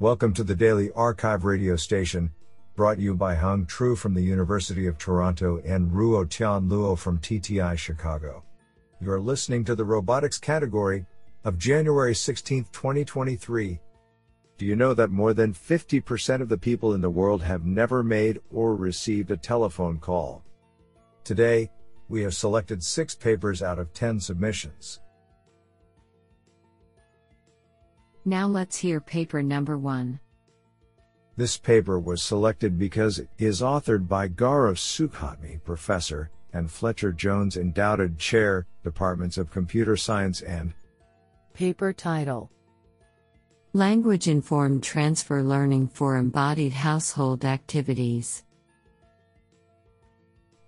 Welcome to the Daily Archive radio station, brought you by Hung Tru from the University of Toronto and Ruo Tian Luo from TTI Chicago. You are listening to the robotics category of January 16, 2023. Do you know that more than 50% of the people in the world have never made or received a telephone call? Today, we have selected six papers out of 10 submissions. Now let's hear paper number one. This paper was selected because it is authored by Gaurav Sukhatme, professor, and Fletcher Jones, endowed chair, Departments of Computer Science and Paper title Language Informed Transfer Learning for Embodied Household Activities.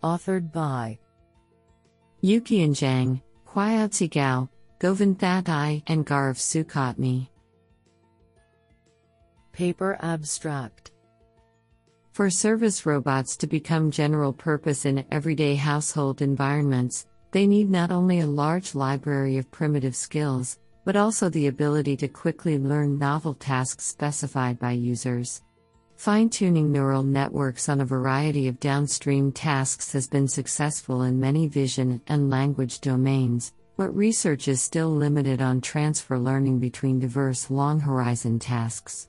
Authored by Yuqian Jiang, Qiaozi Gao, Govind Thattai, and Gaurav Sukhatme. Paper Abstract For service robots to become general purpose in everyday household environments, they need not only a large library of primitive skills, but also the ability to quickly learn novel tasks specified by users. Fine tuning neural networks on a variety of downstream tasks has been successful in many vision and language domains, but research is still limited on transfer learning between diverse long horizon tasks.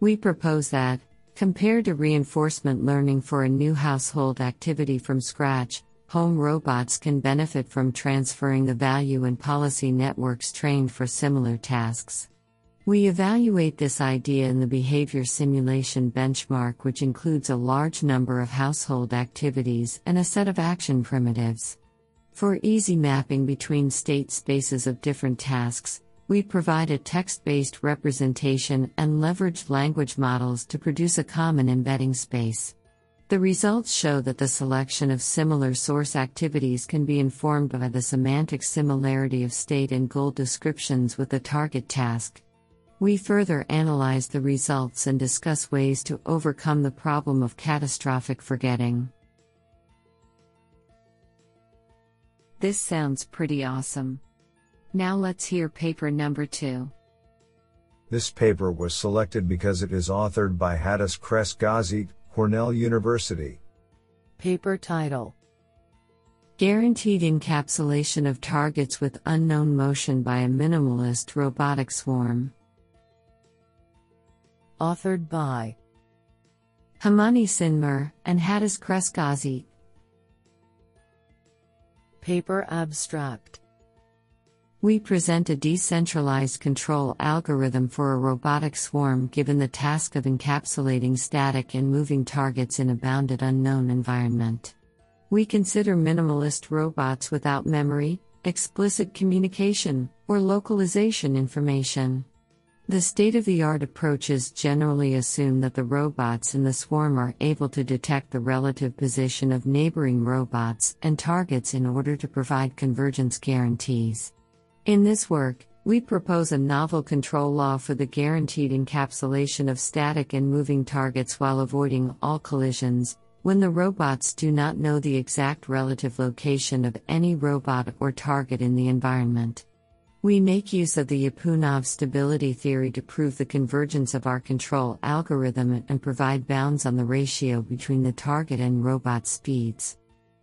We propose that, compared to reinforcement learning for a new household activity from scratch, home robots can benefit from transferring the value and policy networks trained for similar tasks. We evaluate this idea in the behavior simulation benchmark, which includes a large number of household activities and a set of action primitives. For easy mapping between state spaces of different tasks, we provide a text based representation and leverage language models to produce a common embedding space. The results show that the selection of similar source activities can be informed by the semantic similarity of state and goal descriptions with the target task. We further analyze the results and discuss ways to overcome the problem of catastrophic forgetting. This sounds pretty awesome. Now let's hear paper number two. This paper was selected because it is authored by Hadas Kress-Gazit, Cornell University. Paper title Guaranteed encapsulation of targets with unknown motion by a minimalist robotic swarm. Authored by Himani Sinhmar and Hadas Kress-Gazit. Paper abstract we present a decentralized control algorithm for a robotic swarm given the task of encapsulating static and moving targets in a bounded unknown environment. We consider minimalist robots without memory, explicit communication, or localization information. The state of the art approaches generally assume that the robots in the swarm are able to detect the relative position of neighboring robots and targets in order to provide convergence guarantees. In this work, we propose a novel control law for the guaranteed encapsulation of static and moving targets while avoiding all collisions, when the robots do not know the exact relative location of any robot or target in the environment. We make use of the Lyapunov stability theory to prove the convergence of our control algorithm and provide bounds on the ratio between the target and robot speeds.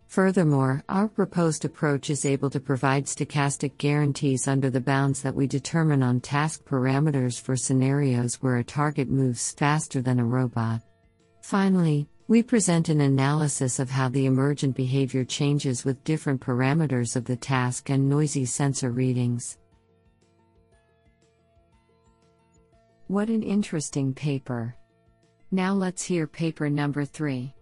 Furthermore, our proposed approach is able to provide stochastic guarantees under the bounds that we determine on task parameters for scenarios where a target moves faster than a robot. Finally, we present an analysis of how the emergent behavior changes with different parameters of the task and noisy sensor readings. What an interesting paper! Now let's hear paper number three.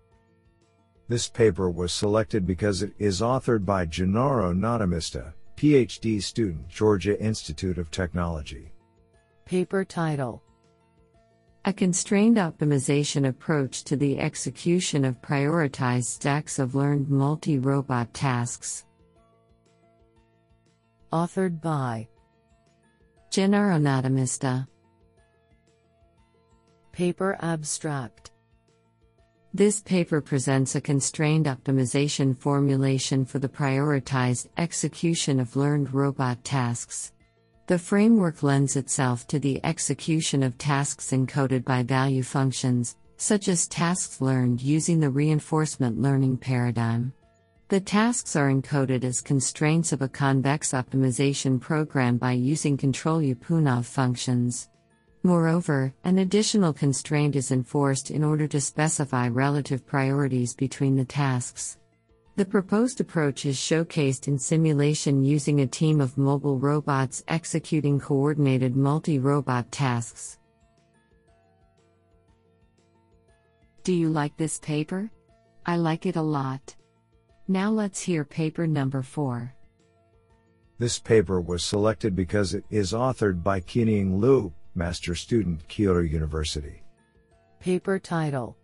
This paper was selected because it is authored by Gennaro Notomista, PhD student, Georgia Institute of Technology. Paper title A constrained optimization approach to the execution of prioritized stacks of learned multi robot tasks. Authored by Gennaro Notomista. Paper abstract this paper presents a constrained optimization formulation for the prioritized execution of learned robot tasks. The framework lends itself to the execution of tasks encoded by value functions, such as tasks learned using the reinforcement learning paradigm. The tasks are encoded as constraints of a convex optimization program by using control Lyapunov functions. Moreover, an additional constraint is enforced in order to specify relative priorities between the tasks. The proposed approach is showcased in simulation using a team of mobile robots executing coordinated multi robot tasks. Do you like this paper? I like it a lot. Now let's hear paper number 4. This paper was selected because it is authored by Qianying Liu, master student, Kyoto University. Paper title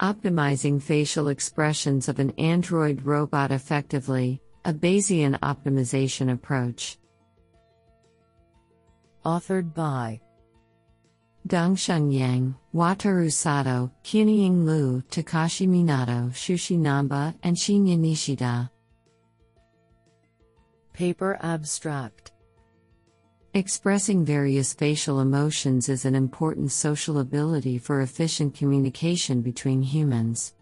Optimizing Facial Expressions of an Android Robot Effectively, a Bayesian Optimization Approach. Authored by Dongsheng Yang, Wataru Sato, Qianying Liu, Takashi Minato, Shushi Namba, and Shinya Nishida. Paper Abstract Expressing various facial emotions is an important social ability for efficient communication between humans.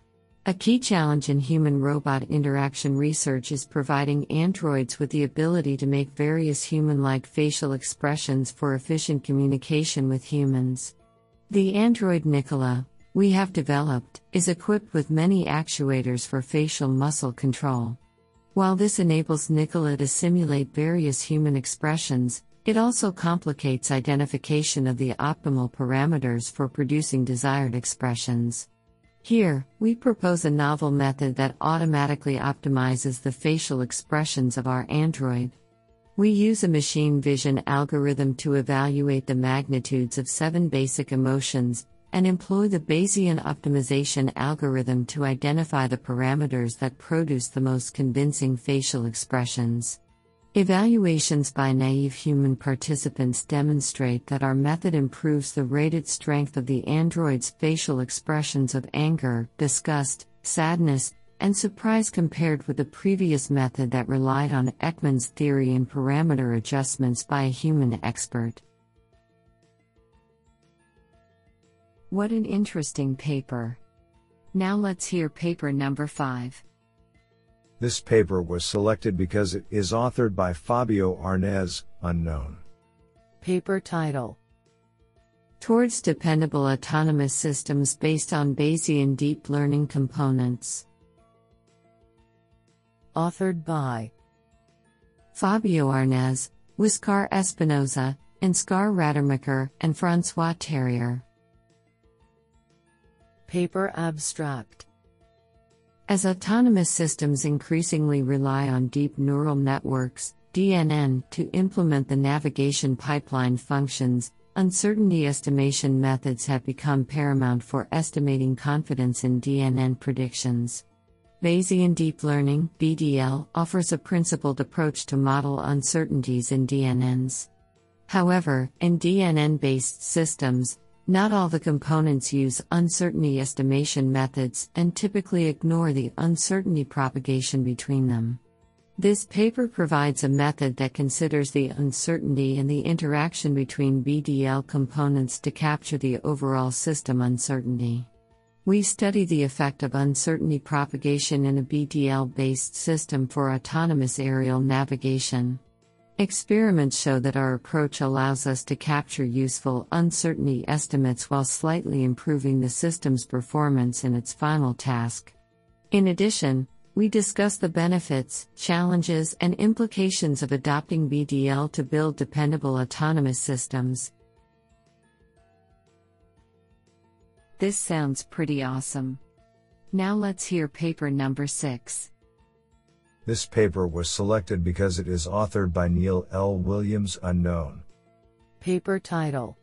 A key challenge in human robot interaction research is providing androids with the ability to make various human like facial expressions for efficient communication with humans. The android Nikola, we have developed, is equipped with many actuators for facial muscle control. While this enables Nikola to simulate various human expressions, it also complicates identification of the optimal parameters for producing desired expressions. Here, we propose a novel method that automatically optimizes the facial expressions of our Android. We use a machine vision algorithm to evaluate the magnitudes of seven basic emotions and employ the Bayesian optimization algorithm to identify the parameters that produce the most convincing facial expressions. Evaluations by naive human participants demonstrate that our method improves the rated strength of the android's facial expressions of anger, disgust, sadness, and surprise compared with the previous method that relied on Ekman's theory and parameter adjustments by a human expert. What an interesting paper! Now let's hear paper number 5. This paper was selected because it is authored by Fabio Arnez, unknown. Paper title Towards Dependable Autonomous Systems Based on Bayesian Deep Learning Components. Authored by Fabio Arnez, Huascar Espinoza, Ansgar Radermacher, and Francois Terrier. Paper Abstract as autonomous systems increasingly rely on deep neural networks, DNN, to implement the navigation pipeline functions, uncertainty estimation methods have become paramount for estimating confidence in DNN predictions. Bayesian Deep Learning BDL offers a principled approach to model uncertainties in DNNs. However, in DNN based systems, not all the components use uncertainty estimation methods and typically ignore the uncertainty propagation between them. This paper provides a method that considers the uncertainty and the interaction between BDL components to capture the overall system uncertainty. We study the effect of uncertainty propagation in a BDL based system for autonomous aerial navigation. Experiments show that our approach allows us to capture useful uncertainty estimates while slightly improving the system's performance in its final task. In addition, we discuss the benefits, challenges, and implications of adopting BDL to build dependable autonomous systems. This sounds pretty awesome. Now let's hear paper number 6. This paper was selected because it is authored by Niall L. Williams Unknown. Paper title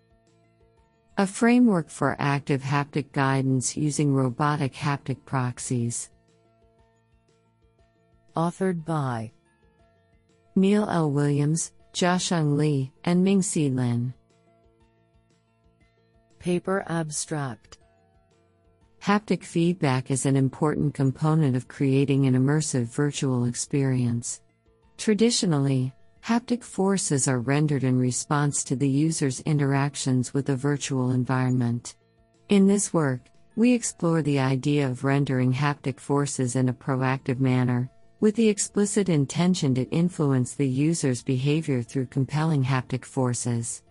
A Framework for Active Haptic Guidance Using Robotic Haptic Proxies. Authored by Niall L. Williams, Jiasheng Li, and Mingxi Lin. Paper Abstract Haptic feedback is an important component of creating an immersive virtual experience. Traditionally, Haptic forces are rendered in response to the user's interactions with the virtual environment. In this work, we explore the idea of rendering haptic forces in a proactive manner, with the explicit intention to influence the user's behavior through compelling haptic forces.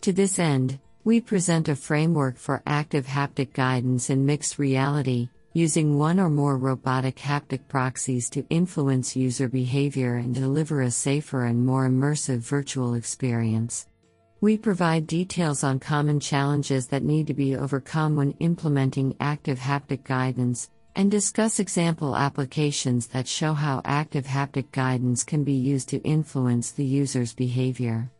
To this end, we present a framework for active haptic guidance in mixed reality, using one or more robotic haptic proxies to influence user behavior and deliver a safer and more immersive virtual experience. We provide details on common challenges that need to be overcome when implementing active haptic guidance, and discuss example applications that show how active haptic guidance can be used to influence the user's behavior.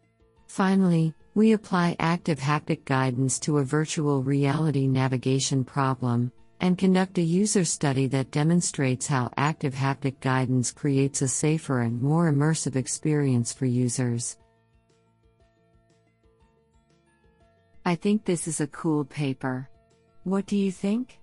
Finally, we apply active haptic guidance to a virtual reality navigation problem and conduct a user study that demonstrates how active haptic guidance creates a safer and more immersive experience for users. I think this is a cool paper. What do you think?